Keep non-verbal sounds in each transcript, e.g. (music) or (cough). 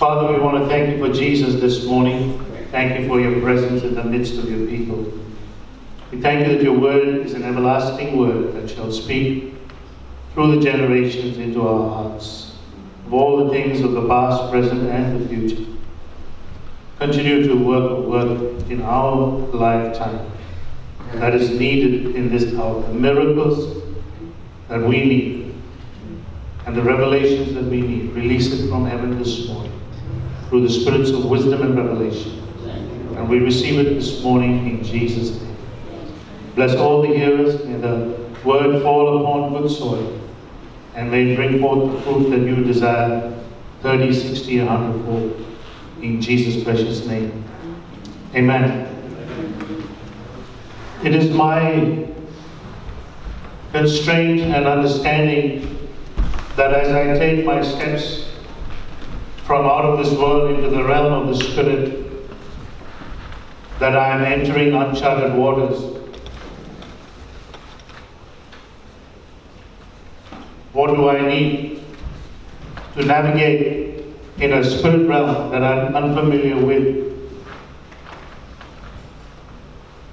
Father, we want to thank you for Jesus this morning. Thank you for your presence in the midst of your people. We thank you that your word is an everlasting word that shall speak through the generations into our hearts of all the things of the past, present, and the future. Continue to work work in our lifetime that is needed in this hour. The miracles that we need and the revelations that we need. Release it from heaven this morning through the spirits of wisdom and revelation. And we receive it this morning in Jesus' name. Bless all the hearers. May the word fall upon good soil and may it bring forth the fruit that you desire 30, 60, 100 fold. In Jesus' precious name. Amen. It is my constraint and understanding that as I take my steps from out of this world into the realm of the Spirit, that I am entering uncharted waters. What do I need to navigate in a spirit realm that I'm unfamiliar with?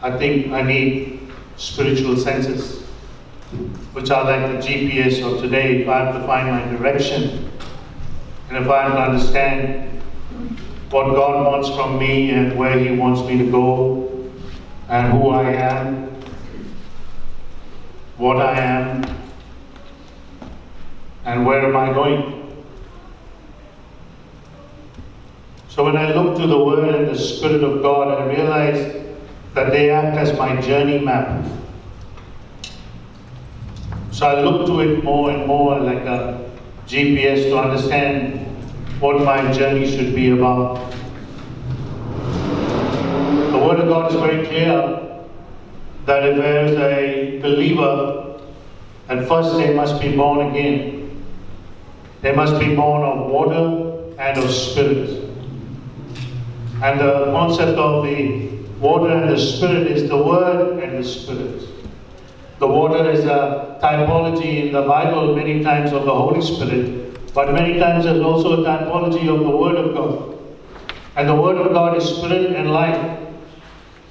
I think I need spiritual senses, which are like the GPS of today. If I have to find my direction, and if I don't understand what God wants from me and where He wants me to go, and who I am, what I am, and where am I going. So when I look to the Word and the Spirit of God, I realize that they act as my journey map. So I look to it more and more like a GPS to understand what my journey should be about. The Word of God is very clear that if there is a believer, at first they must be born again. They must be born of water and of spirit. And the concept of the water and the spirit is the Word and the Spirit. The water is a typology in the Bible many times of the Holy Spirit, but many times there's also a typology of the Word of God. And the Word of God is spirit and life.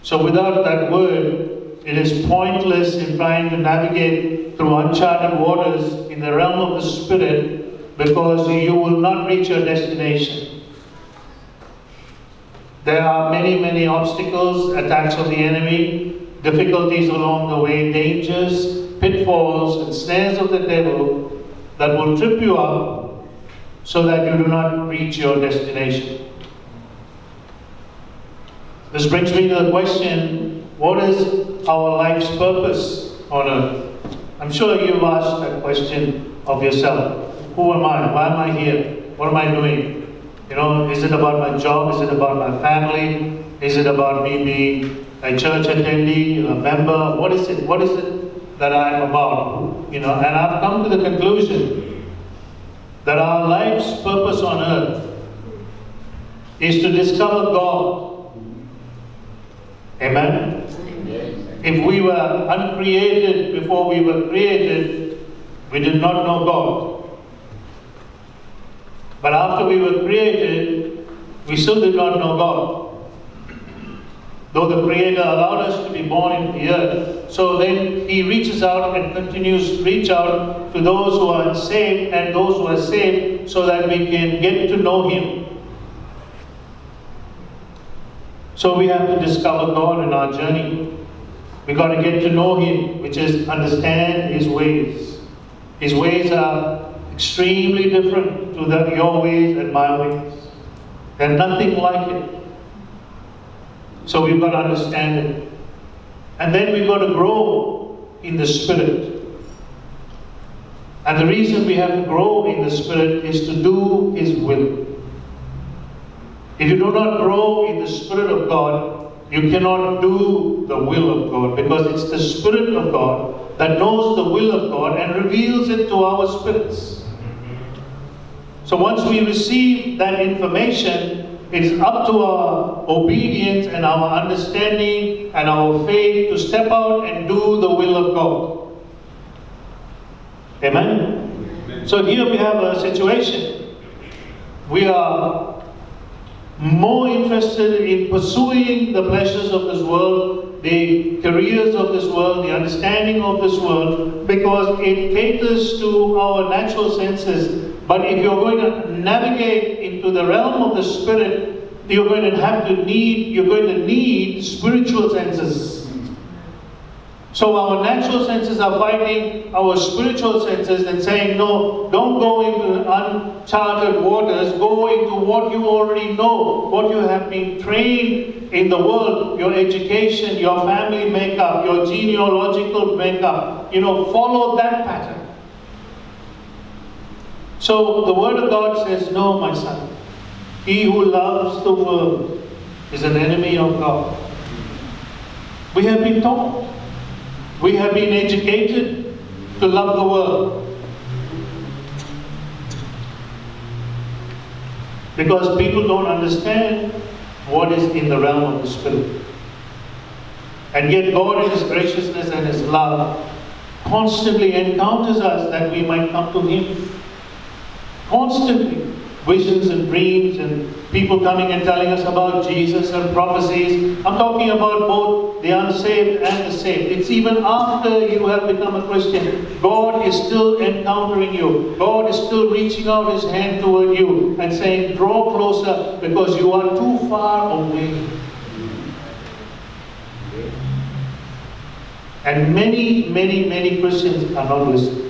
So without that Word, it is pointless in trying to navigate through uncharted waters in the realm of the Spirit because you will not reach your destination. There are many, many obstacles, attacks of the enemy, difficulties along the way, dangers, pitfalls, and snares of the devil that will trip you up so that you do not reach your destination. This brings me to the question what is our life's purpose on earth? I'm sure you've asked that question of yourself. Who am I? Why am I here? What am I doing? You know, is it about my job? Is it about my family? Is it about me being a church attendee, a member? What is it? What is it that I'm about? You know, and I've come to the conclusion that our life's purpose on earth is to discover God. Amen? If we were uncreated before we were created, we did not know God. But after we were created, we still did not know God. Though the Creator allowed us to be born in the earth, so then He reaches out and continues to reach out to those who are unsaved and those who are saved so that we can get to know Him. So we have to discover God in our journey. We got to get to know Him, which is understand His ways. His ways are extremely different to the, your ways and my ways. They're nothing like it. So we've got to understand it. And then we've got to grow in the Spirit. And the reason we have to grow in the Spirit is to do His will. If you do not grow in the Spirit of God, you cannot do the will of God because it's the Spirit of God that knows the will of God and reveals it to our spirits. So once we receive that information, it is up to our obedience and our understanding and our faith to step out and do the will of God. Amen? Amen. So here we have a situation. We are more interested in pursuing the pleasures of this world, the careers of this world, the understanding of this world, because it caters to our natural senses. But if you're going to navigate into the realm of the spirit, you're going to have to need, you're going to need spiritual senses. So our natural senses are fighting our spiritual senses and saying, no, don't go into uncharted waters. Go into what you already know, what you have been trained in the world, your education, your family makeup, your genealogical makeup. You know, follow that pattern. So the Word of God says, no, my son. He who loves the world is an enemy of God. We have been taught. We have been educated to love the world. Because people don't understand what is in the realm of the Spirit. And yet God in His graciousness and His love constantly encounters us that we might come to Him. Constantly visions and dreams and people coming and telling us about Jesus and prophecies. I'm talking about both the unsaved and the saved. It's even after you have become a Christian. God is still encountering you. God is still reaching out his hand toward you and saying, draw closer because you are too far away. And many, many, many Christians are not listening.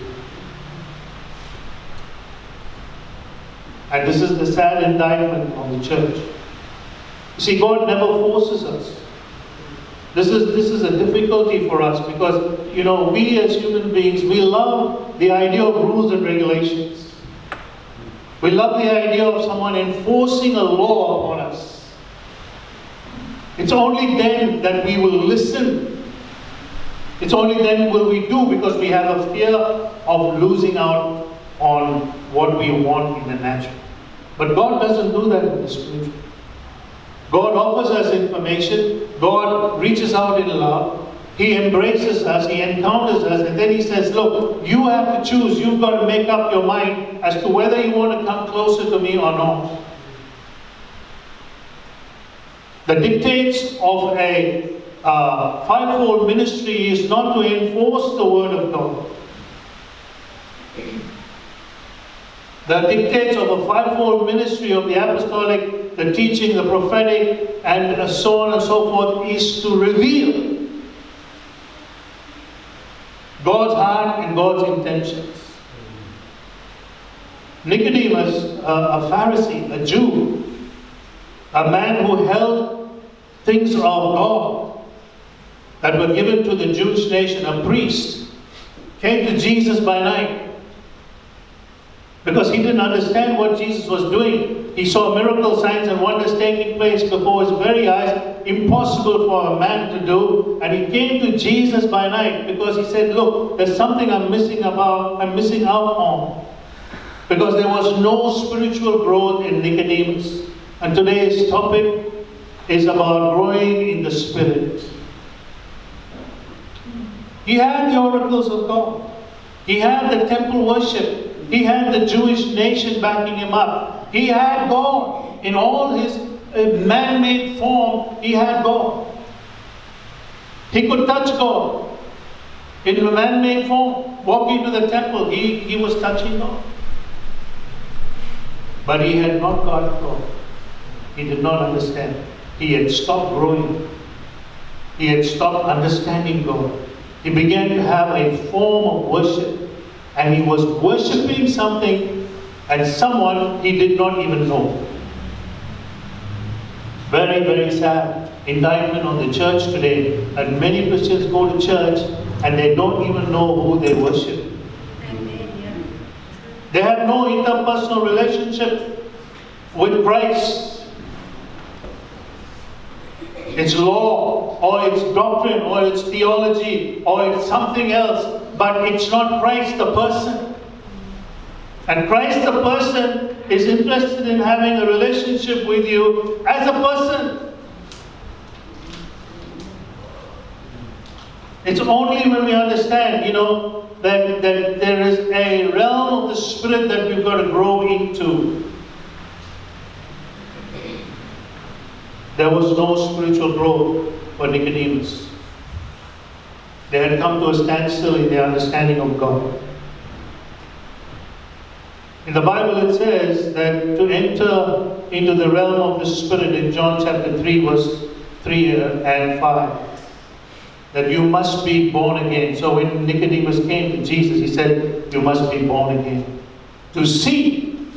And this is the sad indictment on the church. You see, God never forces us. This is, this is a difficulty for us because, you know, we as human beings, we love the idea of rules and regulations. We love the idea of someone enforcing a law upon us. It's only then that we will listen. It's only then will we do because we have a fear of losing out on what we want in the natural. But God doesn't do that in the spiritual. God offers us information. God reaches out in love. He embraces us, He encounters us, and then He says, Look, you have to choose. You've got to make up your mind as to whether you want to come closer to me or not. The dictates of a uh, fivefold ministry is not to enforce the Word of God. The dictates of a fivefold ministry of the apostolic, the teaching, the prophetic, and uh, so on and so forth is to reveal God's heart and God's intentions. Nicodemus, a, a Pharisee, a Jew, a man who held things of God that were given to the Jewish nation, a priest, came to Jesus by night because he didn't understand what Jesus was doing. He saw miracle signs and wonders taking place before his very eyes, impossible for a man to do. And he came to Jesus by night because he said, Look, there's something I'm missing about, I'm missing out on. Because there was no spiritual growth in Nicodemus. And today's topic is about growing in the Spirit. He had the oracles of God. He had the temple worship. He had the Jewish nation backing him up. He had God. In all his uh, man made form, he had God. He could touch God. In a man made form, walking to the temple, he, he was touching God. But he had not got God. He did not understand. He had stopped growing. He had stopped understanding God. He began to have a form of worship and he was worshipping something and someone he did not even know. Very, very sad indictment on the church today. And many Christians go to church and they don't even know who they worship. They have no interpersonal relationship with Christ. It's law, or it's doctrine, or it's theology, or it's something else but it's not Christ the person. And Christ the person is interested in having a relationship with you as a person. It's only when we understand, you know, that, that there is a realm of the Spirit that we've got to grow into. there was no spiritual growth for Nicodemus. They had come to a standstill in their understanding of God. In the Bible, it says that to enter into the realm of the Spirit in John chapter 3, verse 3 uh, and 5, that you must be born again. So when Nicodemus came to Jesus, he said, You must be born again. To see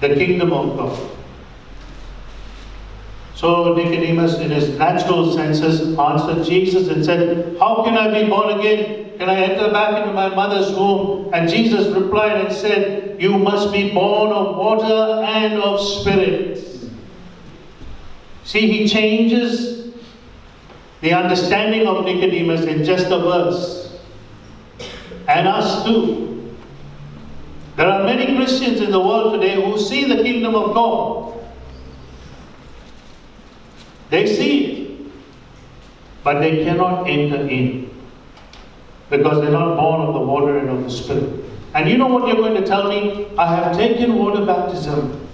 the kingdom of God. So Nicodemus, in his natural senses, answered Jesus and said, How can I be born again? Can I enter back into my mother's womb? And Jesus replied and said, You must be born of water and of spirit. See, he changes the understanding of Nicodemus in just a verse. And us too. There are many Christians in the world today who see the kingdom of God they see it, but they cannot enter in because they're not born of the water and of the Spirit. And you know what you're going to tell me? I have taken water baptism.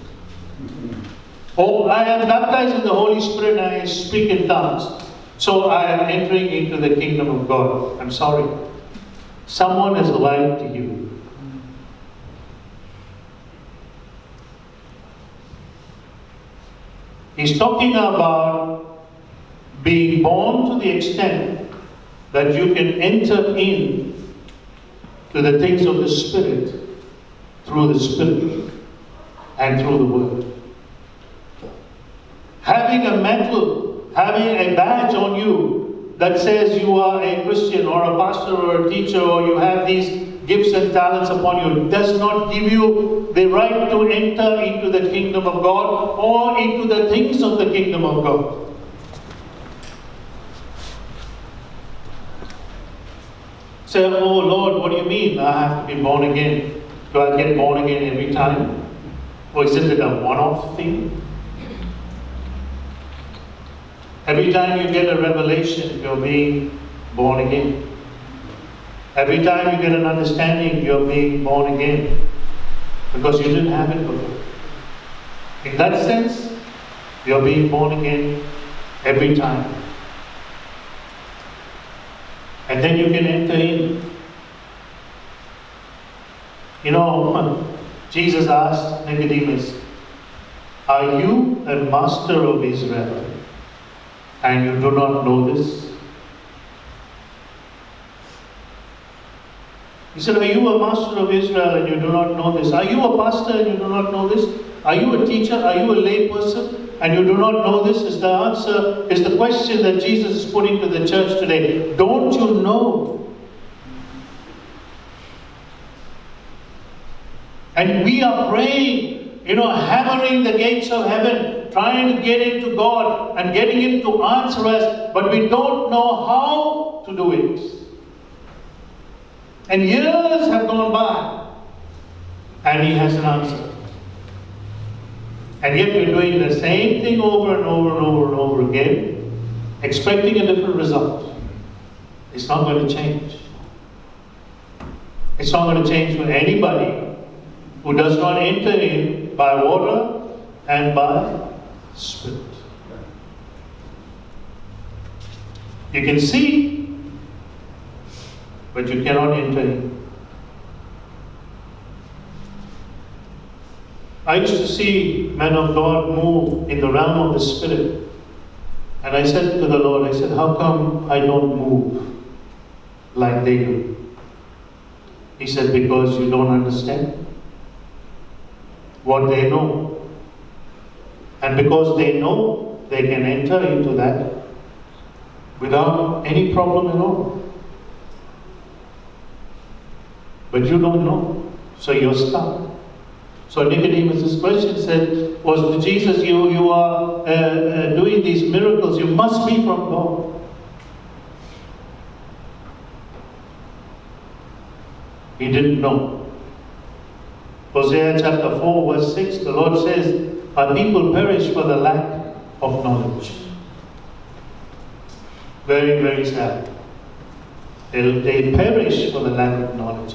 Oh, I am baptized in the Holy Spirit and I speak in tongues. So I am entering into the kingdom of God. I'm sorry. Someone has lied to you. He's talking about being born to the extent that you can enter in to the things of the Spirit through the Spirit and through the Word. Having a mantle, having a badge on you that says you are a Christian or a pastor or a teacher or you have these gifts and talents upon you does not give you the right to enter into the kingdom of God or into the things of the kingdom of God. Say, oh Lord, what do you mean I have to be born again? Do I get born again every time? Or is it a one off thing? Every time you get a revelation, you're being born again. Every time you get an understanding, you're being born again because you didn't have it before. In that sense, you're being born again every time. And then you can enter in. You know, (laughs) Jesus asked Nicodemus, Are you a master of Israel and you do not know this? He said, Are you a master of Israel and you do not know this? Are you a pastor and you do not know this? Are you a teacher? Are you a lay person and you do not know this? Is the answer, is the question that Jesus is putting to the church today. Don't you know? And we are praying, you know, hammering the gates of heaven, trying to get into God and getting Him to answer us, but we don't know how to do it. And years have gone by, and he has an answer. And yet we're doing the same thing over and over and over and over again, expecting a different result. It's not going to change. It's not going to change for anybody who does not enter in by water and by spirit. You can see but you cannot enter. I used to see men of God move in the realm of the Spirit. And I said to the Lord, I said, How come I don't move like they do? He said, Because you don't understand what they know. And because they know, they can enter into that without any problem at all. But you don't know. So you're stuck. So Nicodemus' question said, was Jesus, you, you are uh, uh, doing these miracles, you must be from God. He didn't know. Hosea chapter 4 verse 6, the Lord says, our people perish for the lack of knowledge. Very, very sad. They, they perish for the lack of knowledge.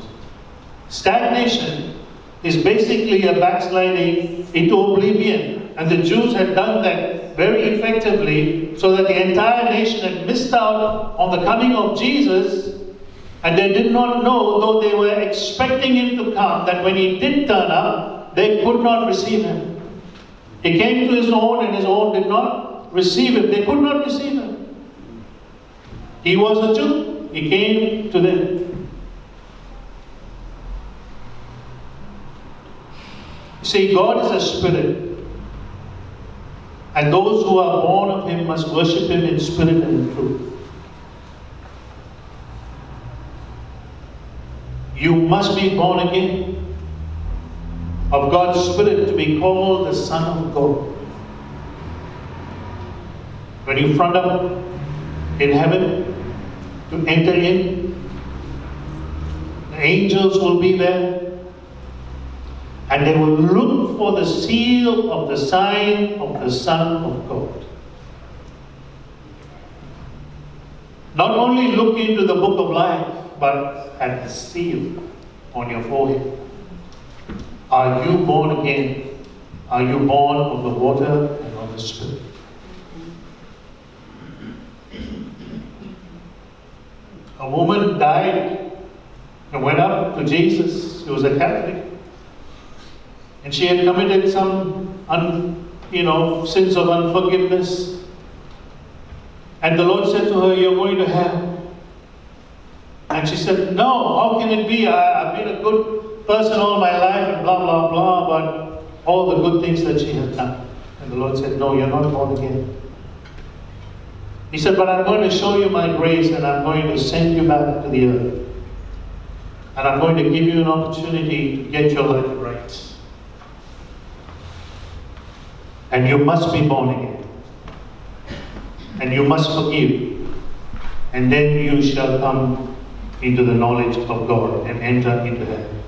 Stagnation is basically a backsliding into oblivion. And the Jews had done that very effectively so that the entire nation had missed out on the coming of Jesus. And they did not know, though they were expecting him to come, that when he did turn up, they could not receive him. He came to his own, and his own did not receive him. They could not receive him. He was a Jew. He came to them. See, God is a spirit. And those who are born of him must worship him in spirit and in truth. You must be born again of God's Spirit to be called the Son of God. When you front up in heaven to enter in, the angels will be there and they will look for the seal of the sign of the Son of God. Not only look into the book of life, but at the seal on your forehead. Are you born again? Are you born of the water and of the Spirit? A woman died and went up to Jesus. She was a Catholic. And she had committed some, un, you know, sins of unforgiveness. And the Lord said to her, You're going to hell. And she said, No, how can it be? I, I've been a good person all my life and blah, blah, blah, but all the good things that she has done. And the Lord said, No, you're not born again. He said, But I'm going to show you my grace and I'm going to send you back to the earth. And I'm going to give you an opportunity to get your life right. And you must be born again. And you must forgive. And then you shall come into the knowledge of God and enter into heaven.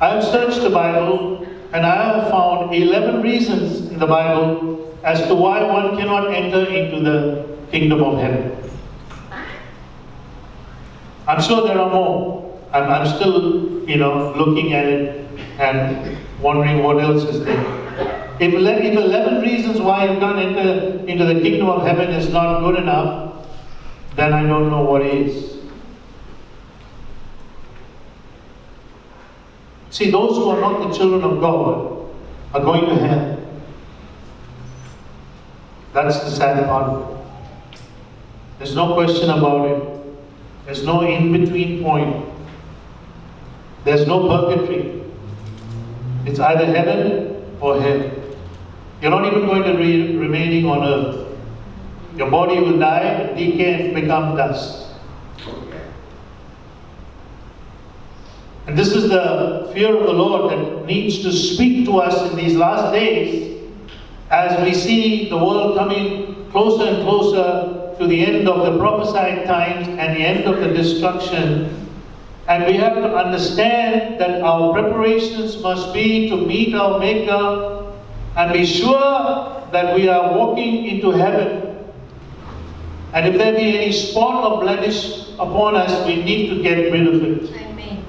I have searched the Bible and I have found 11 reasons in the Bible as to why one cannot enter into the kingdom of heaven. I'm sure there are more. I'm, I'm still, you know, looking at it and wondering what else is there. If 11 reasons why you can't enter into the kingdom of heaven is not good enough, then I don't know what is. See, those who are not the children of God are going to hell. That's the sad part. There's no question about it. There's no in-between point. There's no purgatory. It's either heaven or hell. You're not even going to be remaining on earth. Your body will die decay and become dust. And this is the fear of the Lord that needs to speak to us in these last days as we see the world coming closer and closer to the end of the prophesied times and the end of the destruction. And we have to understand that our preparations must be to meet our Maker and be sure that we are walking into heaven. And if there be any spot or blemish upon us, we need to get rid of it. Amen.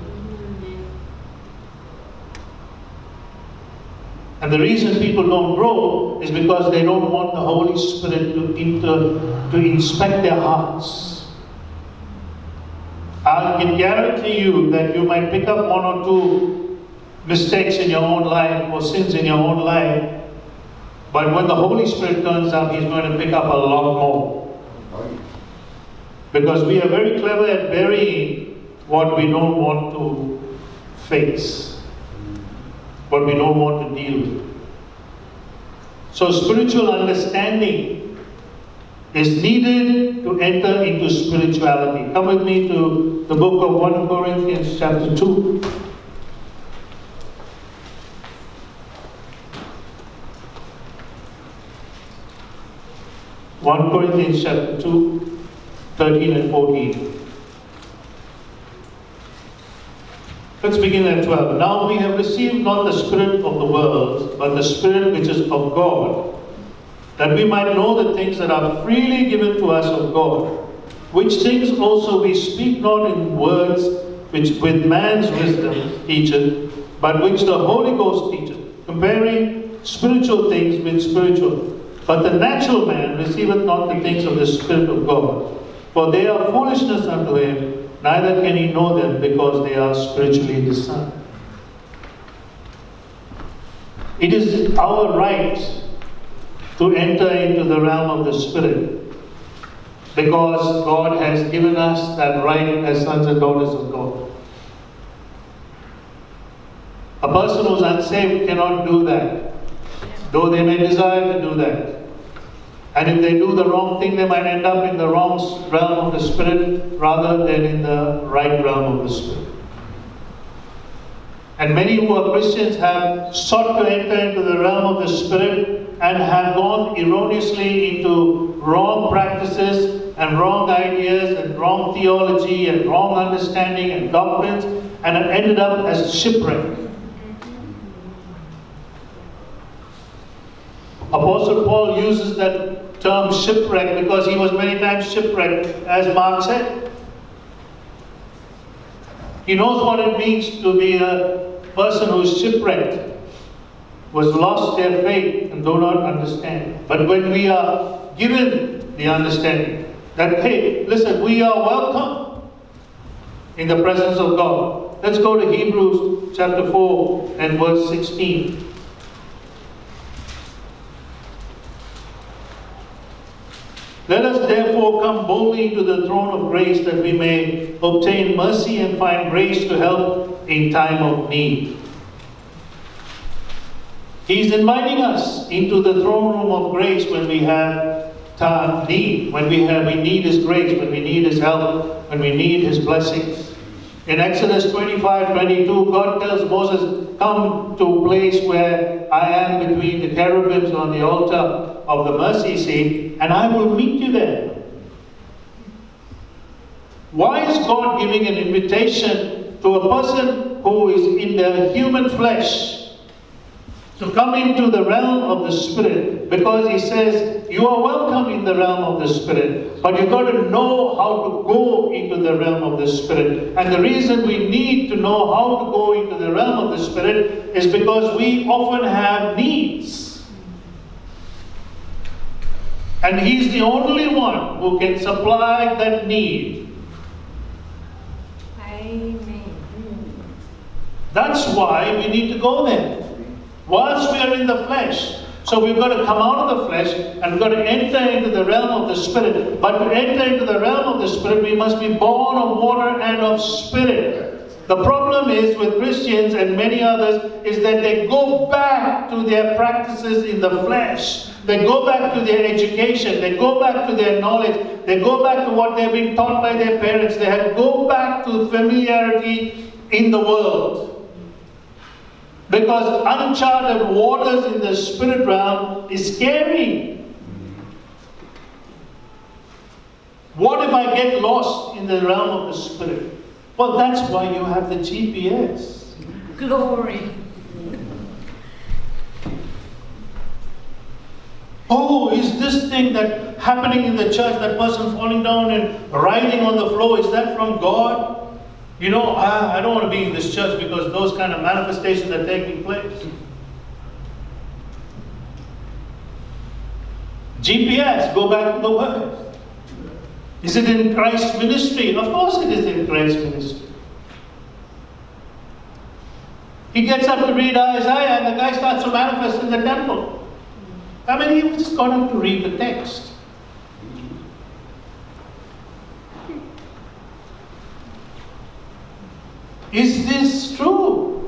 And the reason people don't grow is because they don't want the Holy Spirit to, inter, to inspect their hearts. I can guarantee you that you might pick up one or two mistakes in your own life or sins in your own life, but when the Holy Spirit turns up, He's going to pick up a lot more. Because we are very clever at burying what we don't want to face what we don't want to deal with. So spiritual understanding is needed to enter into spirituality. Come with me to the book of 1 Corinthians chapter 2. One Corinthians chapter 2, 13 and 14. Let's begin at 12. Now we have received not the Spirit of the world, but the Spirit which is of God, that we might know the things that are freely given to us of God, which things also we speak not in words which with man's wisdom teacheth, but which the Holy Ghost teacheth, comparing spiritual things with spiritual. But the natural man receiveth not the things of the Spirit of God, for they are foolishness unto him, neither can he know them because they are spiritually discerned. It is our right to enter into the realm of the Spirit because God has given us that right as sons and daughters of God. A person who's unsaved cannot do that, though they may desire to do that. And if they do the wrong thing, they might end up in the wrong realm of the Spirit rather than in the right realm of the Spirit. And many who are Christians have sought to enter into the realm of the Spirit and have gone erroneously into wrong practices and wrong ideas and wrong theology and wrong understanding and doctrines and have ended up as shipwreck. Apostle Paul uses that term shipwreck because he was many times shipwrecked, as Mark said. He knows what it means to be a person who is shipwrecked, was lost their faith and do not understand. But when we are given the understanding that, hey, listen, we are welcome in the presence of God. Let's go to Hebrews chapter 4 and verse 16. Let us therefore come boldly into the throne of grace that we may obtain mercy and find grace to help in time of need. He's inviting us into the throne room of grace when we have need, when we have we need His grace, when we need His help, when we need His blessings. In Exodus 25, 22, God tells Moses, come to a place where I am between the cherubims on the altar of the mercy seat, and I will meet you there. Why is God giving an invitation to a person who is in the human flesh to come into the realm of the Spirit because he says, You are welcome in the realm of the Spirit, but you've got to know how to go into the realm of the Spirit. And the reason we need to know how to go into the realm of the Spirit is because we often have needs. And He's the only one who can supply that need. Amen. That's why we need to go there whilst we are in the flesh. So we've got to come out of the flesh and we've got to enter into the realm of the Spirit. But to enter into the realm of the Spirit, we must be born of water and of Spirit. The problem is with Christians and many others is that they go back to their practices in the flesh. They go back to their education. They go back to their knowledge. They go back to what they've been taught by their parents. They have go back to familiarity in the world. Because uncharted waters in the spirit realm is scary. What if I get lost in the realm of the spirit? Well, that's why you have the GPS. Glory. Oh, is this thing that happening in the church, that person falling down and writhing on the floor, is that from God? You know, I, I don't want to be in this church because those kind of manifestations are taking place. GPS, go back to the word. Is it in Christ's ministry? Of course it is in Christ's ministry. He gets up to read Isaiah and the guy starts to manifest in the temple. I mean, he just got up to read the text. Is this true?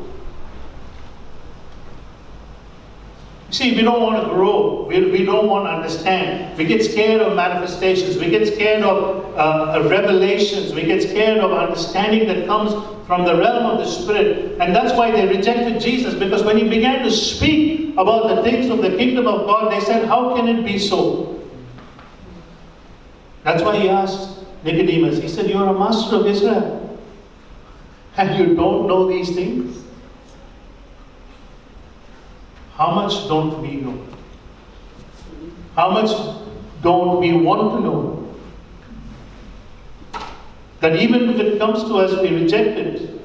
See, we don't want to grow. We, we don't want to understand. We get scared of manifestations. We get scared of uh, revelations. We get scared of understanding that comes from the realm of the Spirit. And that's why they rejected Jesus, because when he began to speak about the things of the kingdom of God, they said, How can it be so? That's why he asked Nicodemus, he said, You're a master of Israel (laughs) and you don't know these things? How much don't we know? How much don't we want to know? That even if it comes to us, we reject it.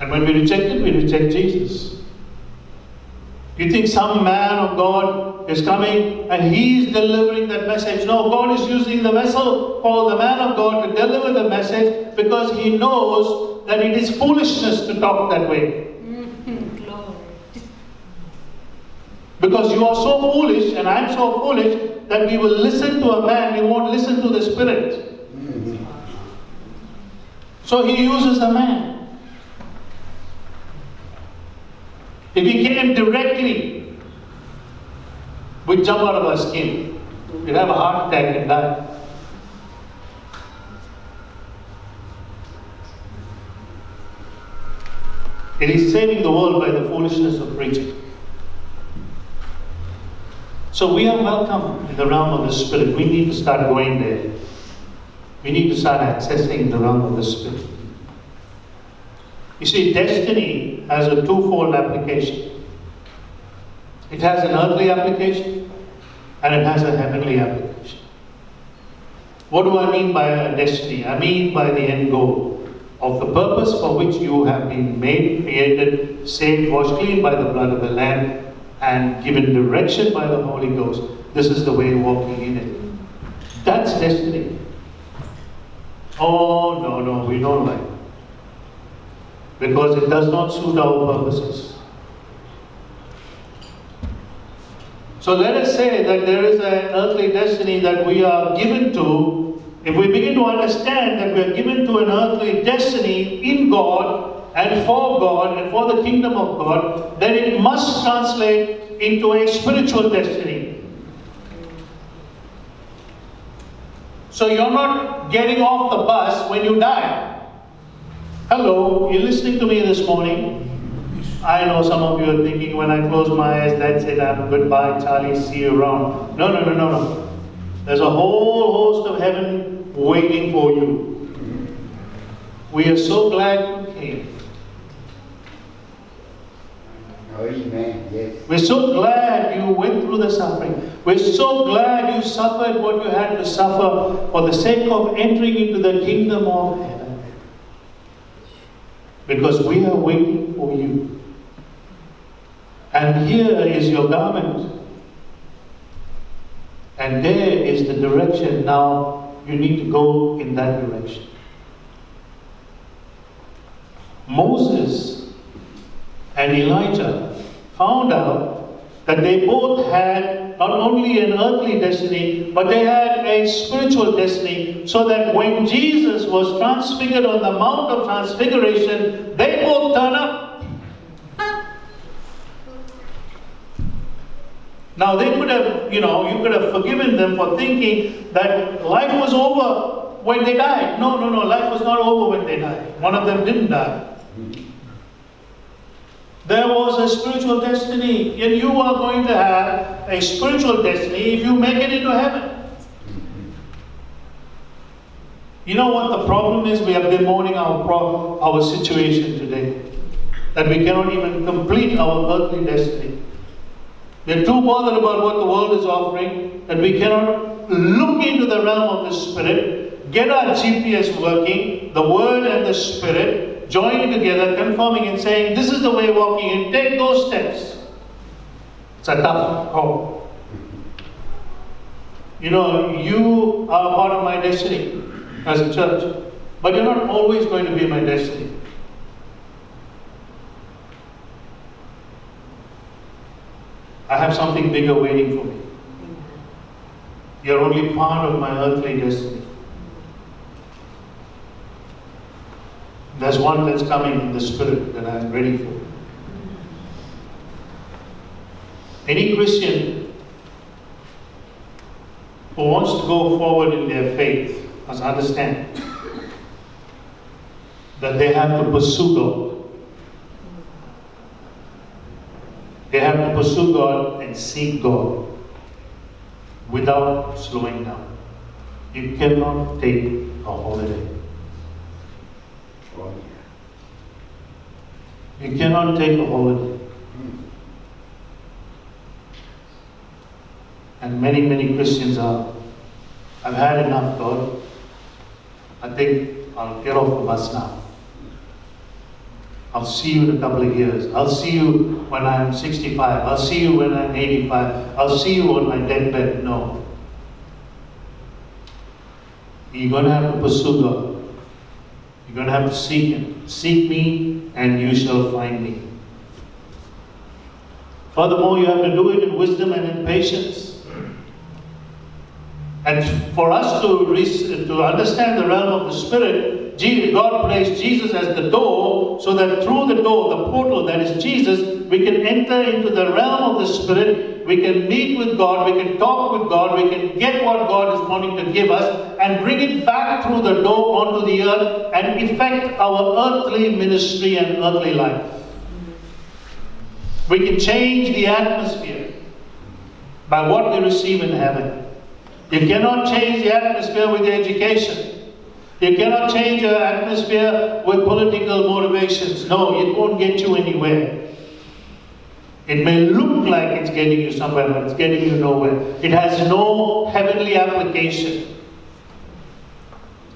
And when we reject it, we reject Jesus. You think some man of God is coming and he is delivering that message? No, God is using the vessel called the man of God to deliver the message because he knows that it is foolishness to talk that way. Glory. Because you are so foolish and I am so foolish that we will listen to a man, we won't listen to the spirit. So he uses a man. If he came directly, we'd jump out of our skin. We'd have a heart attack and die. It is saving the world by the foolishness of preaching. So we are welcome in the realm of the Spirit. We need to start going there. We need to start accessing the realm of the Spirit. You see, destiny has a twofold application. It has an earthly application and it has a heavenly application. What do I mean by a destiny? I mean by the end goal of the purpose for which you have been made, created, saved, washed clean by the blood of the Lamb, and given direction by the Holy Ghost. This is the way walking in it. That's destiny. Oh, no, no, we don't like it. Because it does not suit our purposes. So let us say that there is an earthly destiny that we are given to. If we begin to understand that we are given to an earthly destiny in God, and for God and for the kingdom of God, then it must translate into a spiritual destiny. So you're not getting off the bus when you die. Hello, you're listening to me this morning. I know some of you are thinking when I close my eyes, that's it, I'm goodbye, Charlie, see you around. No, no, no, no, no. There's a whole host of heaven waiting for you. We are so glad you came. Amen. Yes. We're so glad you went through the suffering. We're so glad you suffered what you had to suffer for the sake of entering into the kingdom of heaven. Because we are waiting for you. And here is your garment. And there is the direction. Now you need to go in that direction. Moses and Elijah found out that they both had not only an earthly destiny, but they had a spiritual destiny, so that when Jesus was transfigured on the Mount of Transfiguration, they both turn up. Now they could have, you know, you could have forgiven them for thinking that life was over when they died. No, no, no, life was not over when they died. One of them didn't die. A spiritual destiny, and you are going to have a spiritual destiny if you make it into heaven. You know what the problem is? We are bemoaning our, pro- our situation today. That we cannot even complete our earthly destiny. We are too bothered about what the world is offering that we cannot look into the realm of the Spirit, get our GPS working, the Word and the Spirit, joining together, confirming and saying, This is the way walking in, take those steps. It's a tough call. You know, you are part of my destiny as a church, but you're not always going to be my destiny. I have something bigger waiting for me. You're only part of my earthly destiny. There's one that's coming in the spirit that I'm ready for. Any Christian who wants to go forward in their faith must understand that they have to pursue God. They have to pursue God and seek God without slowing down. You cannot take a holiday. You cannot take a holiday. And many, many Christians are, I've had enough, God. I think I'll get off the bus now. I'll see you in a couple of years. I'll see you when I'm 65. I'll see you when I'm 85. I'll see you on my deathbed. No. You're going to have to pursue God. You're going to have to seek Him. Seek me, and you shall find me. Furthermore, you have to do it in wisdom and in patience. And for us to, to understand the realm of the Spirit, God placed Jesus as the door so that through the door, the portal that is Jesus, we can enter into the realm of the Spirit. We can meet with God. We can talk with God. We can get what God is wanting to give us and bring it back through the door onto the earth and effect our earthly ministry and earthly life. We can change the atmosphere by what we receive in heaven. You cannot change the atmosphere with education. You cannot change your atmosphere with political motivations. No, it won't get you anywhere. It may look like it's getting you somewhere, but it's getting you nowhere. It has no heavenly application.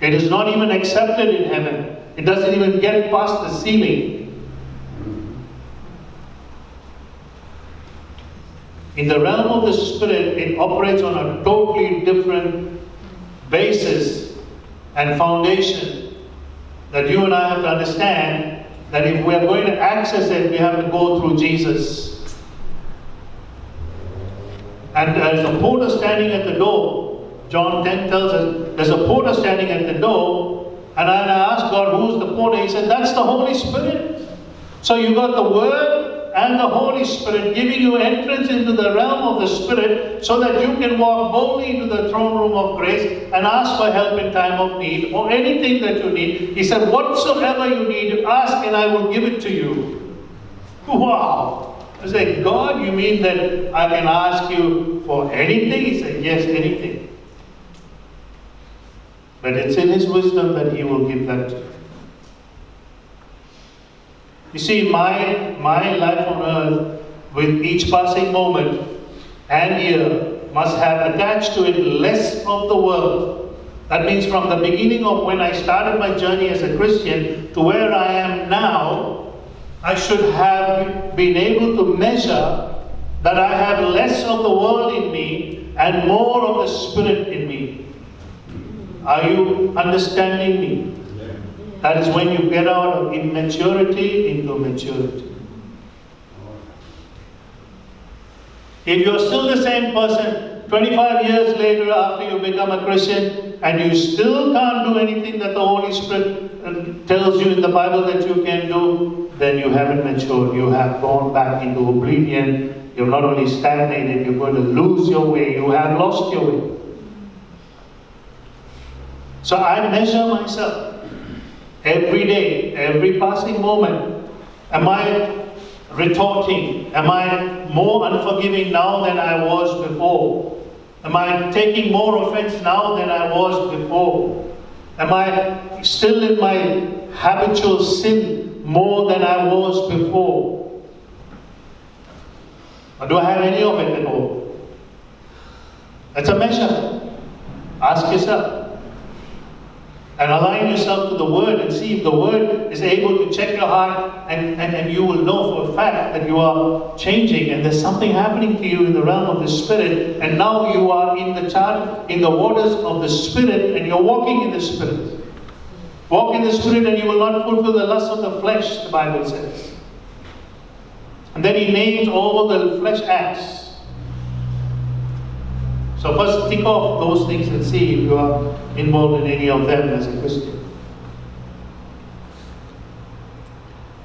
It is not even accepted in heaven. It doesn't even get past the ceiling. In the realm of the Spirit, it operates on a totally different basis and foundation that you and I have to understand that if we are going to access it, we have to go through Jesus. And there's a porter standing at the door. John 10 tells us there's a porter standing at the door. And I asked God, who's the porter? He said, that's the Holy Spirit. So you got the Word, and the Holy Spirit, giving you entrance into the realm of the Spirit so that you can walk boldly into the throne room of grace and ask for help in time of need or anything that you need. He said, Whatsoever you need, ask and I will give it to you. Wow. I said, God, you mean that I can ask you for anything? He said, Yes, anything. But it's in His wisdom that He will give that to you. You see, my, my life on earth, with each passing moment and year, must have attached to it less of the world. That means from the beginning of when I started my journey as a Christian to where I am now, I should have been able to measure that I have less of the world in me and more of the Spirit in me. Are you understanding me? That is when you get out of immaturity into maturity. If you're still the same person 25 years later after you become a Christian and you still can't do anything that the Holy Spirit tells you in the Bible that you can do, then you haven't matured. You have gone back into oblivion. You're not only stagnated, you're going to lose your way. You have lost your way. So I measure myself. Every day, every passing moment, am I retorting? Am I more unforgiving now than I was before? Am I taking more offense now than I was before? Am I still in my habitual sin more than I was before? Or do I have any of it at all? That's a measure. Ask yourself and align yourself to the Word and see if the Word is able to check your heart and, and, and you will know for a fact that you are changing and there's something happening to you in the realm of the Spirit and now you are in the chart, in the waters of the Spirit and you're walking in the Spirit. Walk in the Spirit and you will not fulfill the lust of the flesh, the Bible says. And then he names all the flesh acts so first tick off those things and see if you are involved in any of them as a Christian.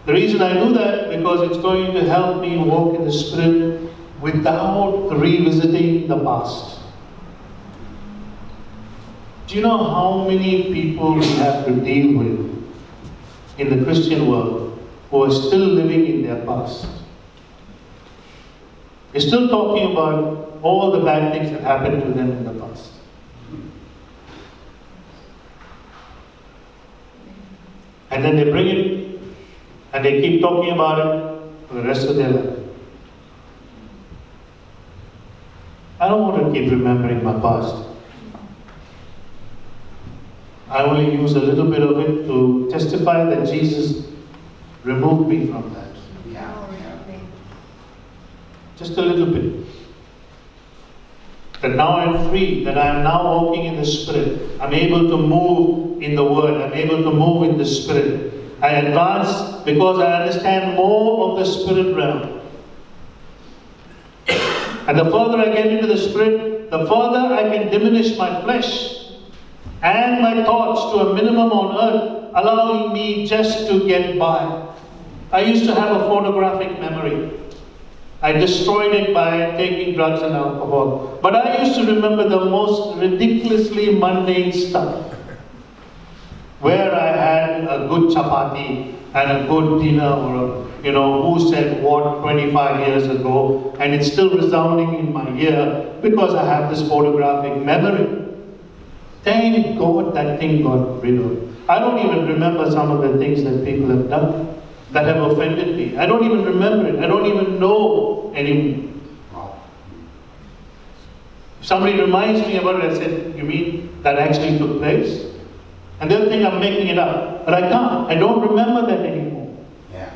The reason I do that because it's going to help me walk in the Spirit without revisiting the past. Do you know how many people we have to deal with in the Christian world who are still living in their past? We're still talking about all the bad things that happened to them in the past. And then they bring it and they keep talking about it for the rest of their life. I don't want to keep remembering my past. I only use a little bit of it to testify that Jesus removed me from that. Yeah, oh, yeah. Just a little bit. That now I'm free, that I am now walking in the Spirit. I'm able to move in the Word, I'm able to move in the Spirit. I advance because I understand more of the Spirit realm. And the further I get into the Spirit, the further I can diminish my flesh and my thoughts to a minimum on earth, allowing me just to get by. I used to have a photographic memory. I destroyed it by taking drugs and alcohol. But I used to remember the most ridiculously mundane stuff. Where I had a good chapati and a good dinner or a, you know, who said what 25 years ago and it's still resounding in my ear because I have this photographic memory. Thank God that thing got rid of. I don't even remember some of the things that people have done that have offended me. I don't even remember it. I don't even know anymore. If somebody reminds me about it, I said, You mean that actually took place? And they'll think I'm making it up. But I can't. I don't remember that anymore. Yeah.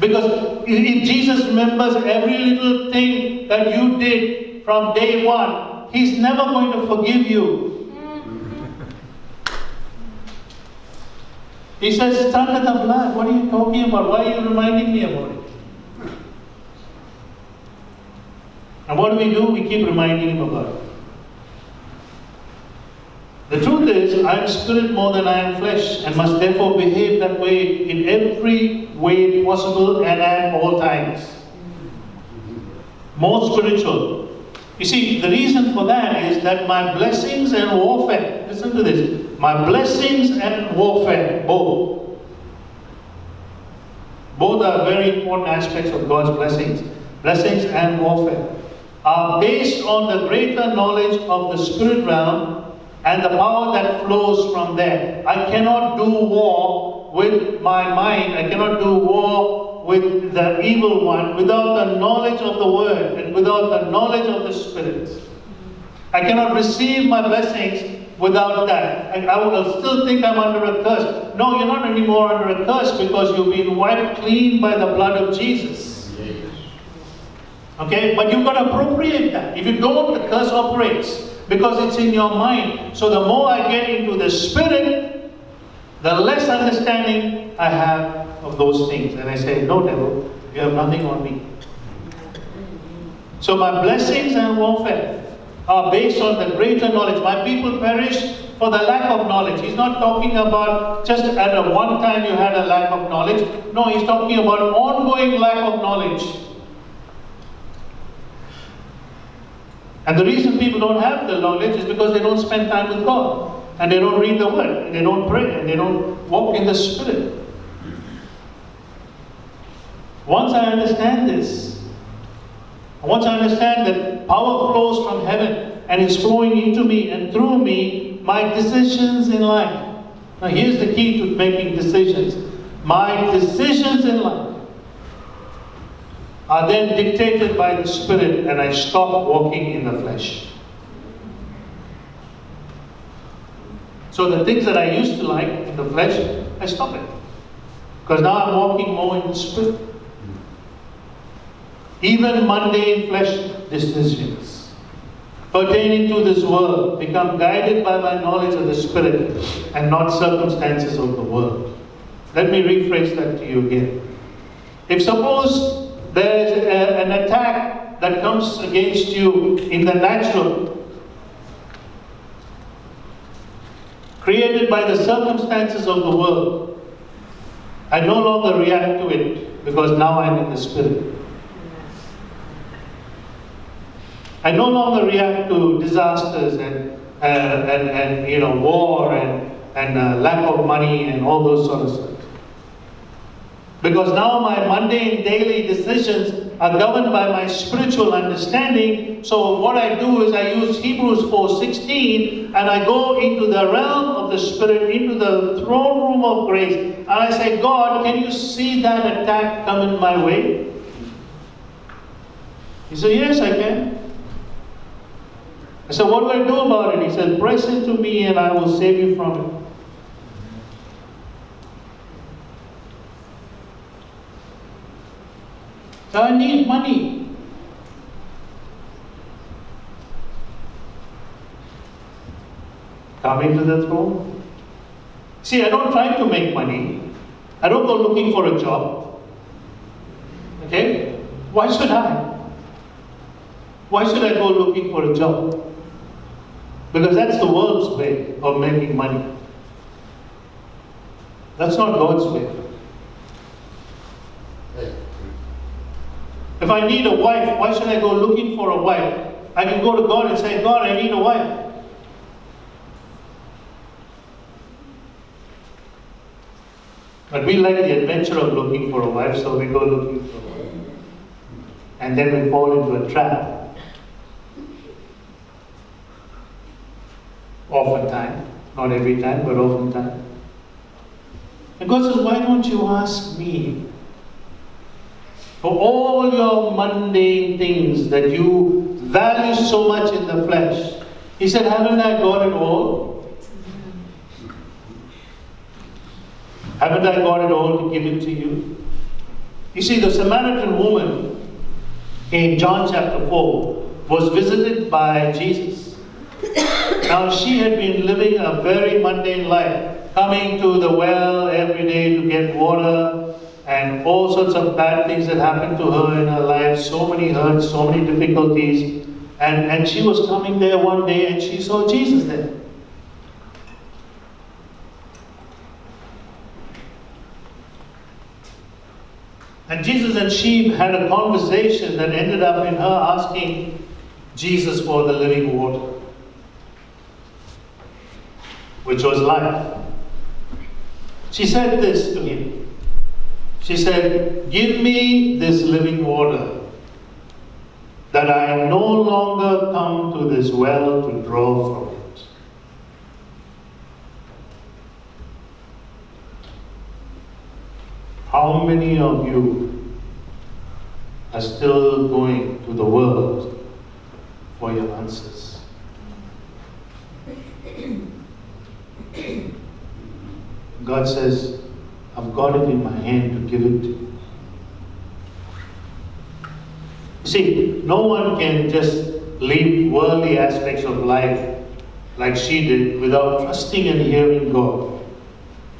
Because if- if Jesus remembers every little thing that you did from day one, He's never going to forgive you. He says, It's under the blood. What are you talking about? Why are you reminding me about it? And what do we do? We keep reminding him about it. The truth is, I am spirit more than I am flesh, and must therefore behave that way in every way possible and at all times. More spiritual. You see, the reason for that is that my blessings and warfare, listen to this, my blessings and warfare, both, both are very important aspects of God's blessings. Blessings and warfare are based on the greater knowledge of the spirit realm and the power that flows from there. I cannot do war with my mind, I cannot do war with the evil one without the knowledge of the word and without the knowledge of the spirit. I cannot receive my blessings without that. And I will still think I'm under a curse. No, you're not anymore under a curse because you've been wiped clean by the blood of Jesus. Okay? But you've got to appropriate that. If you don't, the curse operates because it's in your mind. So the more I get into the spirit, the less understanding I have of those things. And I say, No, devil, you have nothing on me. So my blessings and warfare are based on the greater knowledge. My people perish for the lack of knowledge. He's not talking about just at a one time you had a lack of knowledge. No, he's talking about ongoing lack of knowledge. And the reason people don't have the knowledge is because they don't spend time with God. And they don't read the Word. They don't pray. And they don't walk in the Spirit. Once I understand this, once to understand that power flows from heaven and is flowing into me and through me, my decisions in life. Now, here's the key to making decisions. My decisions in life are then dictated by the Spirit, and I stop walking in the flesh. So, the things that I used to like in the flesh, I stop it. Because now I'm walking more in the Spirit. Even mundane flesh decisions pertaining to this world become guided by my knowledge of the Spirit and not circumstances of the world. Let me rephrase that to you again. If suppose there is a- an attack that comes against you in the natural, created by the circumstances of the world, I no longer react to it because now I'm in the Spirit. I no longer react to disasters and, uh, and, and you know, war and, and uh, lack of money and all those sort of stuff. Because now my mundane daily decisions are governed by my spiritual understanding. So what I do is I use Hebrews 4:16 and I go into the realm of the spirit, into the throne room of grace, and I say, God, can you see that attack coming my way? He said, Yes, I can. I said, What do I do about it? He said, Press into me and I will save you from it. So I need money. Coming to the throne. See, I don't try to make money. I don't go looking for a job. Okay? Why should I? Why should I go looking for a job? Because that's the world's way of making money. That's not God's way. If I need a wife, why should I go looking for a wife? I can go to God and say, God, I need a wife. But we like the adventure of looking for a wife, so we go looking for a wife. And then we fall into a trap. Oftentimes, not every time, but oftentimes. And God says, Why don't you ask me? For all your mundane things that you value so much in the flesh. He said, Haven't I got it all? Haven't I got it all to give it to you? You see, the Samaritan woman in John chapter 4 was visited by Jesus. Now, she had been living a very mundane life, coming to the well every day to get water, and all sorts of bad things that happened to her in her life, so many hurts, so many difficulties. And, and she was coming there one day and she saw Jesus there. And Jesus and she had a conversation that ended up in her asking Jesus for the living water, which was life. She said this to him. She said, Give me this living water, that I no longer come to this well to draw from it. How many of you are still going to the world for your answers? God says, I've got it in my hand to give it see, no one can just leave worldly aspects of life like she did without trusting and hearing God.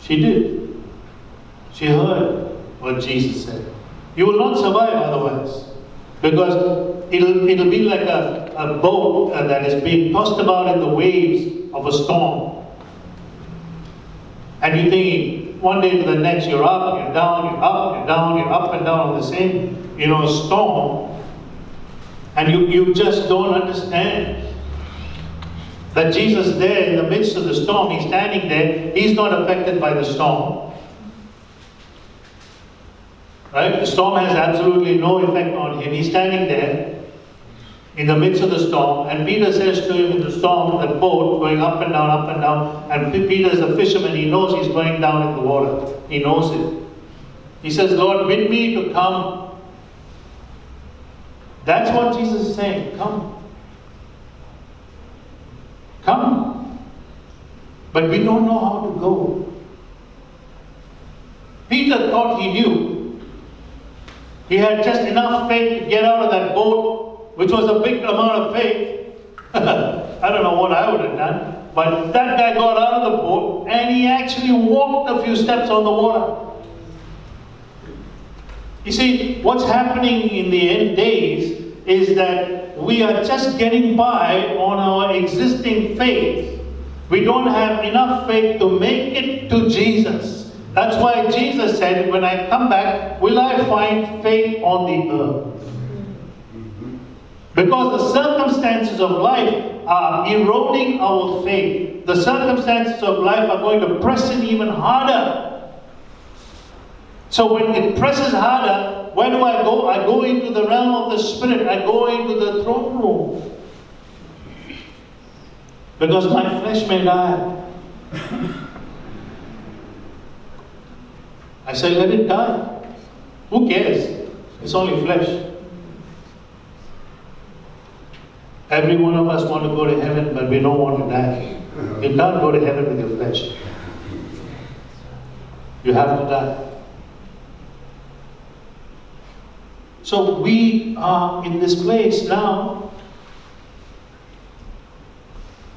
She did. She heard what Jesus said. You will not survive otherwise. Because it'll, it'll be like a, a boat uh, that is being tossed about in the waves of a storm. And you're thinking, one day to the next, you're up, you're down, you're up, you're down, you're up and down on the same, you know, storm. And you, you just don't understand that Jesus there in the midst of the storm, he's standing there, he's not affected by the storm. Right? The storm has absolutely no effect on him. He's standing there in the midst of the storm, and Peter says to him in the storm, the boat going up and down, up and down, and Peter is a fisherman, he knows he's going down in the water. He knows it. He says, Lord, bid me to come. That's what Jesus is saying. Come. Come. But we don't know how to go. Peter thought he knew. He had just enough faith to get out of that boat, which was a big amount of faith. (laughs) I don't know what I would have done. But that guy got out of the boat and he actually walked a few steps on the water. You see, what's happening in the end days is that we are just getting by on our existing faith. We don't have enough faith to make it to Jesus. That's why Jesus said, When I come back, will I find faith on the earth? Because the circumstances of life are eroding our faith. The circumstances of life are going to press it even harder. So when it presses harder, where do I go? I go into the realm of the Spirit. I go into the throne room. Because my flesh may die. I say, let it die. Who cares? It's only flesh. Every one of us want to go to heaven, but we don't want to die. You can't go to heaven with your flesh. You have to die. So we are in this place now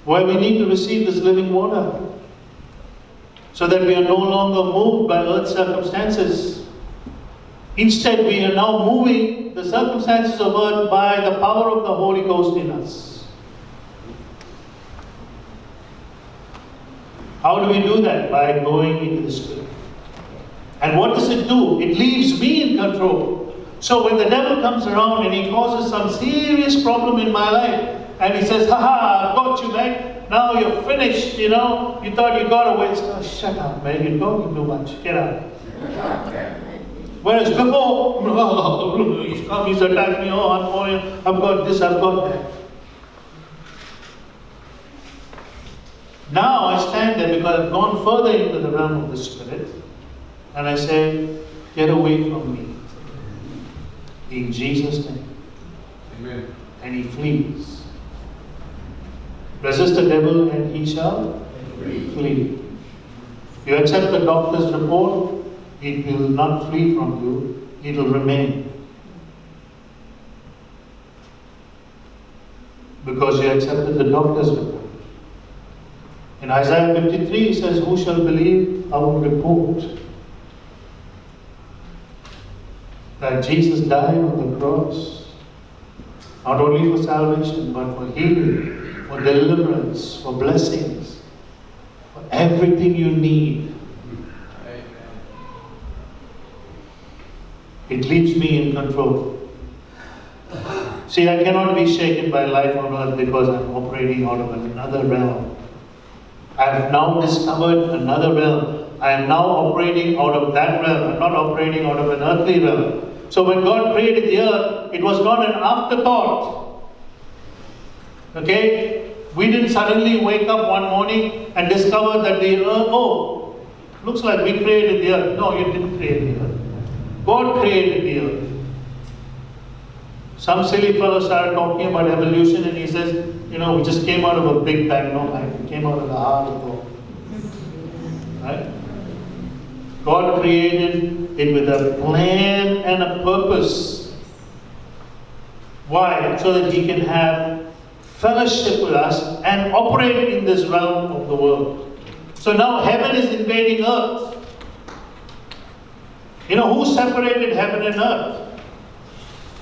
where we need to receive this living water so that we are no longer moved by earth circumstances. Instead, we are now moving the circumstances of earth by the power of the Holy Ghost in us. How do we do that? By going into the Spirit. And what does it do? It leaves me in control. So when the devil comes around and he causes some serious problem in my life, and he says, ha ha, I've got you, mate. Now you're finished, you know. You thought you got away. So, shut up, man. You're talking too much. Get out. (laughs) Whereas before, (laughs) he's come, he's attacked me. Oh, I'm going, I've got this, I've got that. Now I stand there because I've gone further into the realm of the Spirit. And I say, get away from me. In Jesus' name. Amen. And he flees. Resist the devil and he shall flee. You accept the doctor's report, it will not flee from you, it will remain. Because you accepted the doctor's report. In Isaiah 53, he says, Who shall believe our report? That Jesus died on the cross, not only for salvation, but for healing, for deliverance, for blessings, for everything you need. Amen. It leaves me in control. See, I cannot be shaken by life on earth because I'm operating out of another realm. I have now discovered another realm. I am now operating out of that realm. I'm not operating out of an earthly realm. So when God created the earth, it was not an afterthought. Okay? We didn't suddenly wake up one morning and discover that the earth, oh, looks like we created the earth. No, you didn't create the earth. God created the earth. Some silly fellow started talking about evolution and he says, you know, we just came out of a big bang. No? We came out of the heart of God. Right? God created it with a plan and a purpose. Why? So that He can have fellowship with us and operate in this realm of the world. So now heaven is invading earth. You know who separated heaven and earth?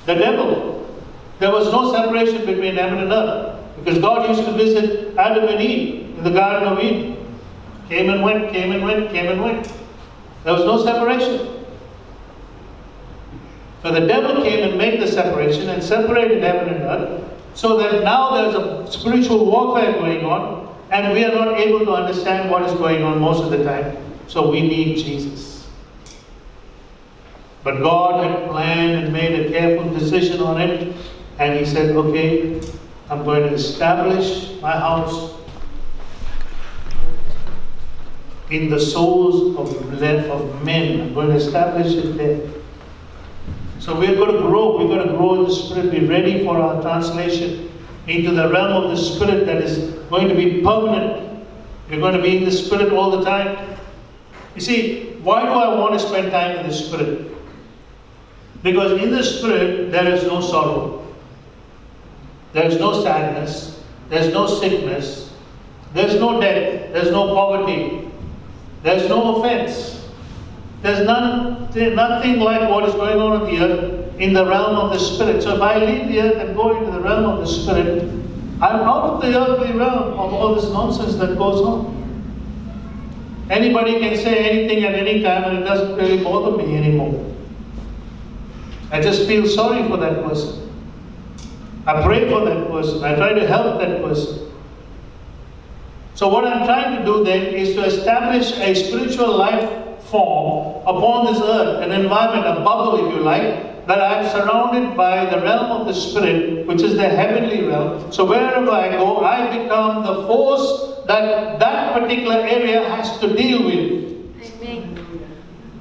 The devil. There was no separation between heaven and earth because God used to visit Adam and Eve in the Garden of Eden. Came and went, came and went, came and went. There was no separation. So the devil came and made the separation and separated heaven and earth so that now there's a spiritual warfare going on and we are not able to understand what is going on most of the time. So we need Jesus. But God had planned and made a careful decision on it and He said, okay, I'm going to establish my house in the souls of, of men. I'm going to establish it there. So we're going to grow. We're going to grow in the Spirit. Be ready for our translation into the realm of the Spirit that is going to be permanent. We're going to be in the Spirit all the time. You see, why do I want to spend time in the Spirit? Because in the Spirit, there is no sorrow. There is no sadness. There's no sickness. There's no death. There's no poverty. There's no offense. There's none, nothing like what is going on in the earth in the realm of the spirit. So if I leave the earth and go into the realm of the spirit, I'm out of the earthly realm of all this nonsense that goes on. Anybody can say anything at any time and it doesn't really bother me anymore. I just feel sorry for that person. I pray for that person. I try to help that person. So what I'm trying to do then is to establish a spiritual life form upon this earth, an environment, a bubble if you like, that I'm surrounded by the realm of the spirit, which is the heavenly realm. So wherever I go, I become the force that that particular area has to deal with. Amen.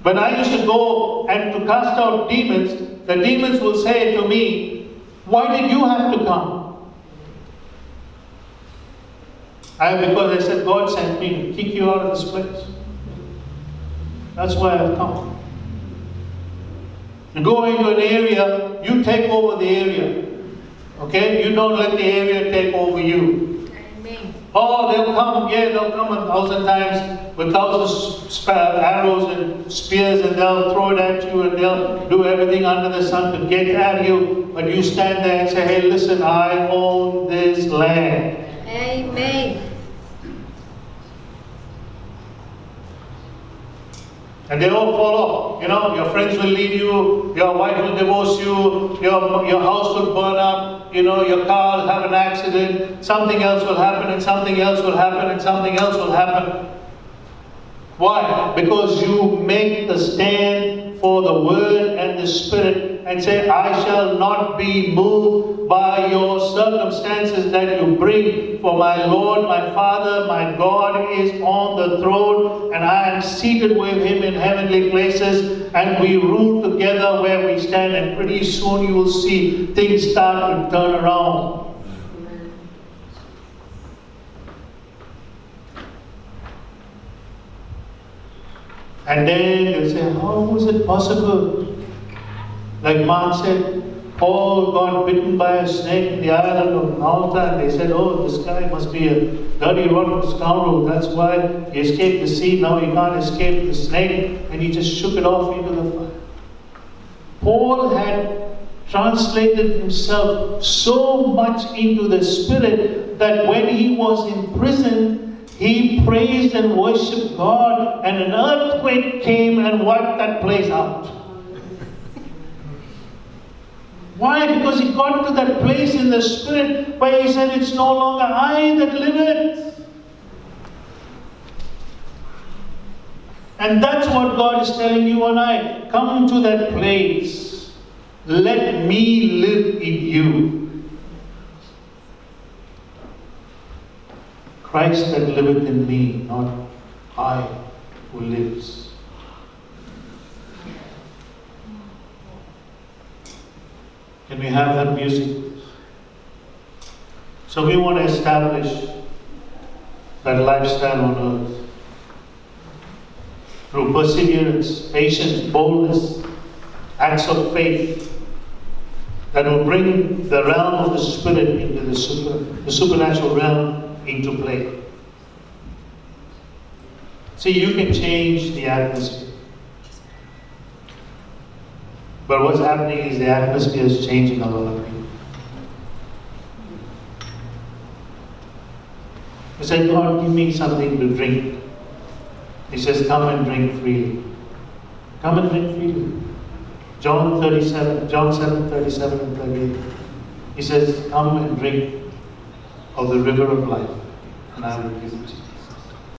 When I used to go and to cast out demons, the demons will say to me, Why did you have to come? I, because I said, God sent me to kick you out of this place. That's why I've come. You go into an area, you take over the area. Okay? You don't let the area take over you. Oh, they'll come, yeah, they'll come a thousand times with thousands of arrows and spears and they'll throw it at you and they'll do everything under the sun to get at you. But you stand there and say, hey, listen, I own this land. Amen. And they all fall off. You know, your friends will leave you, your wife will divorce you, your, your house will burn up, you know, your car will have an accident, something else will happen, and something else will happen, and something else will happen. Why? Because you make the stand for the word and the spirit and say, I shall not be moved by your circumstances that you bring. For my Lord, my Father, my God is on the throne, and I am seated with him in heavenly places, and we rule together where we stand, and pretty soon you will see things start to turn around. And then they say, How was it possible? Like Mark said, Paul got bitten by a snake in the island of Malta, and they said, Oh, this guy must be a dirty, rotten scoundrel. That's why he escaped the sea. Now he can't escape the snake, and he just shook it off into the fire. Paul had translated himself so much into the Spirit that when he was in prison, he praised and worshiped God, and an earthquake came and wiped that place out. Why? Because he got to that place in the Spirit where he said, It's no longer I that liveth. And that's what God is telling you and I. Come to that place. Let me live in you. Christ that liveth in me, not I who lives. Can we have that music? So we want to establish that lifestyle on earth through perseverance, patience, boldness, acts of faith that will bring the realm of the spirit into the, super, the supernatural realm into play. See, you can change the atmosphere. But what's happening is the atmosphere is changing a lot. You say, God, give me something to drink. He says, Come and drink freely. Come and drink freely. John 37, John 7, 37 and 38. He says, Come and drink of the river of life, and I will give it to you.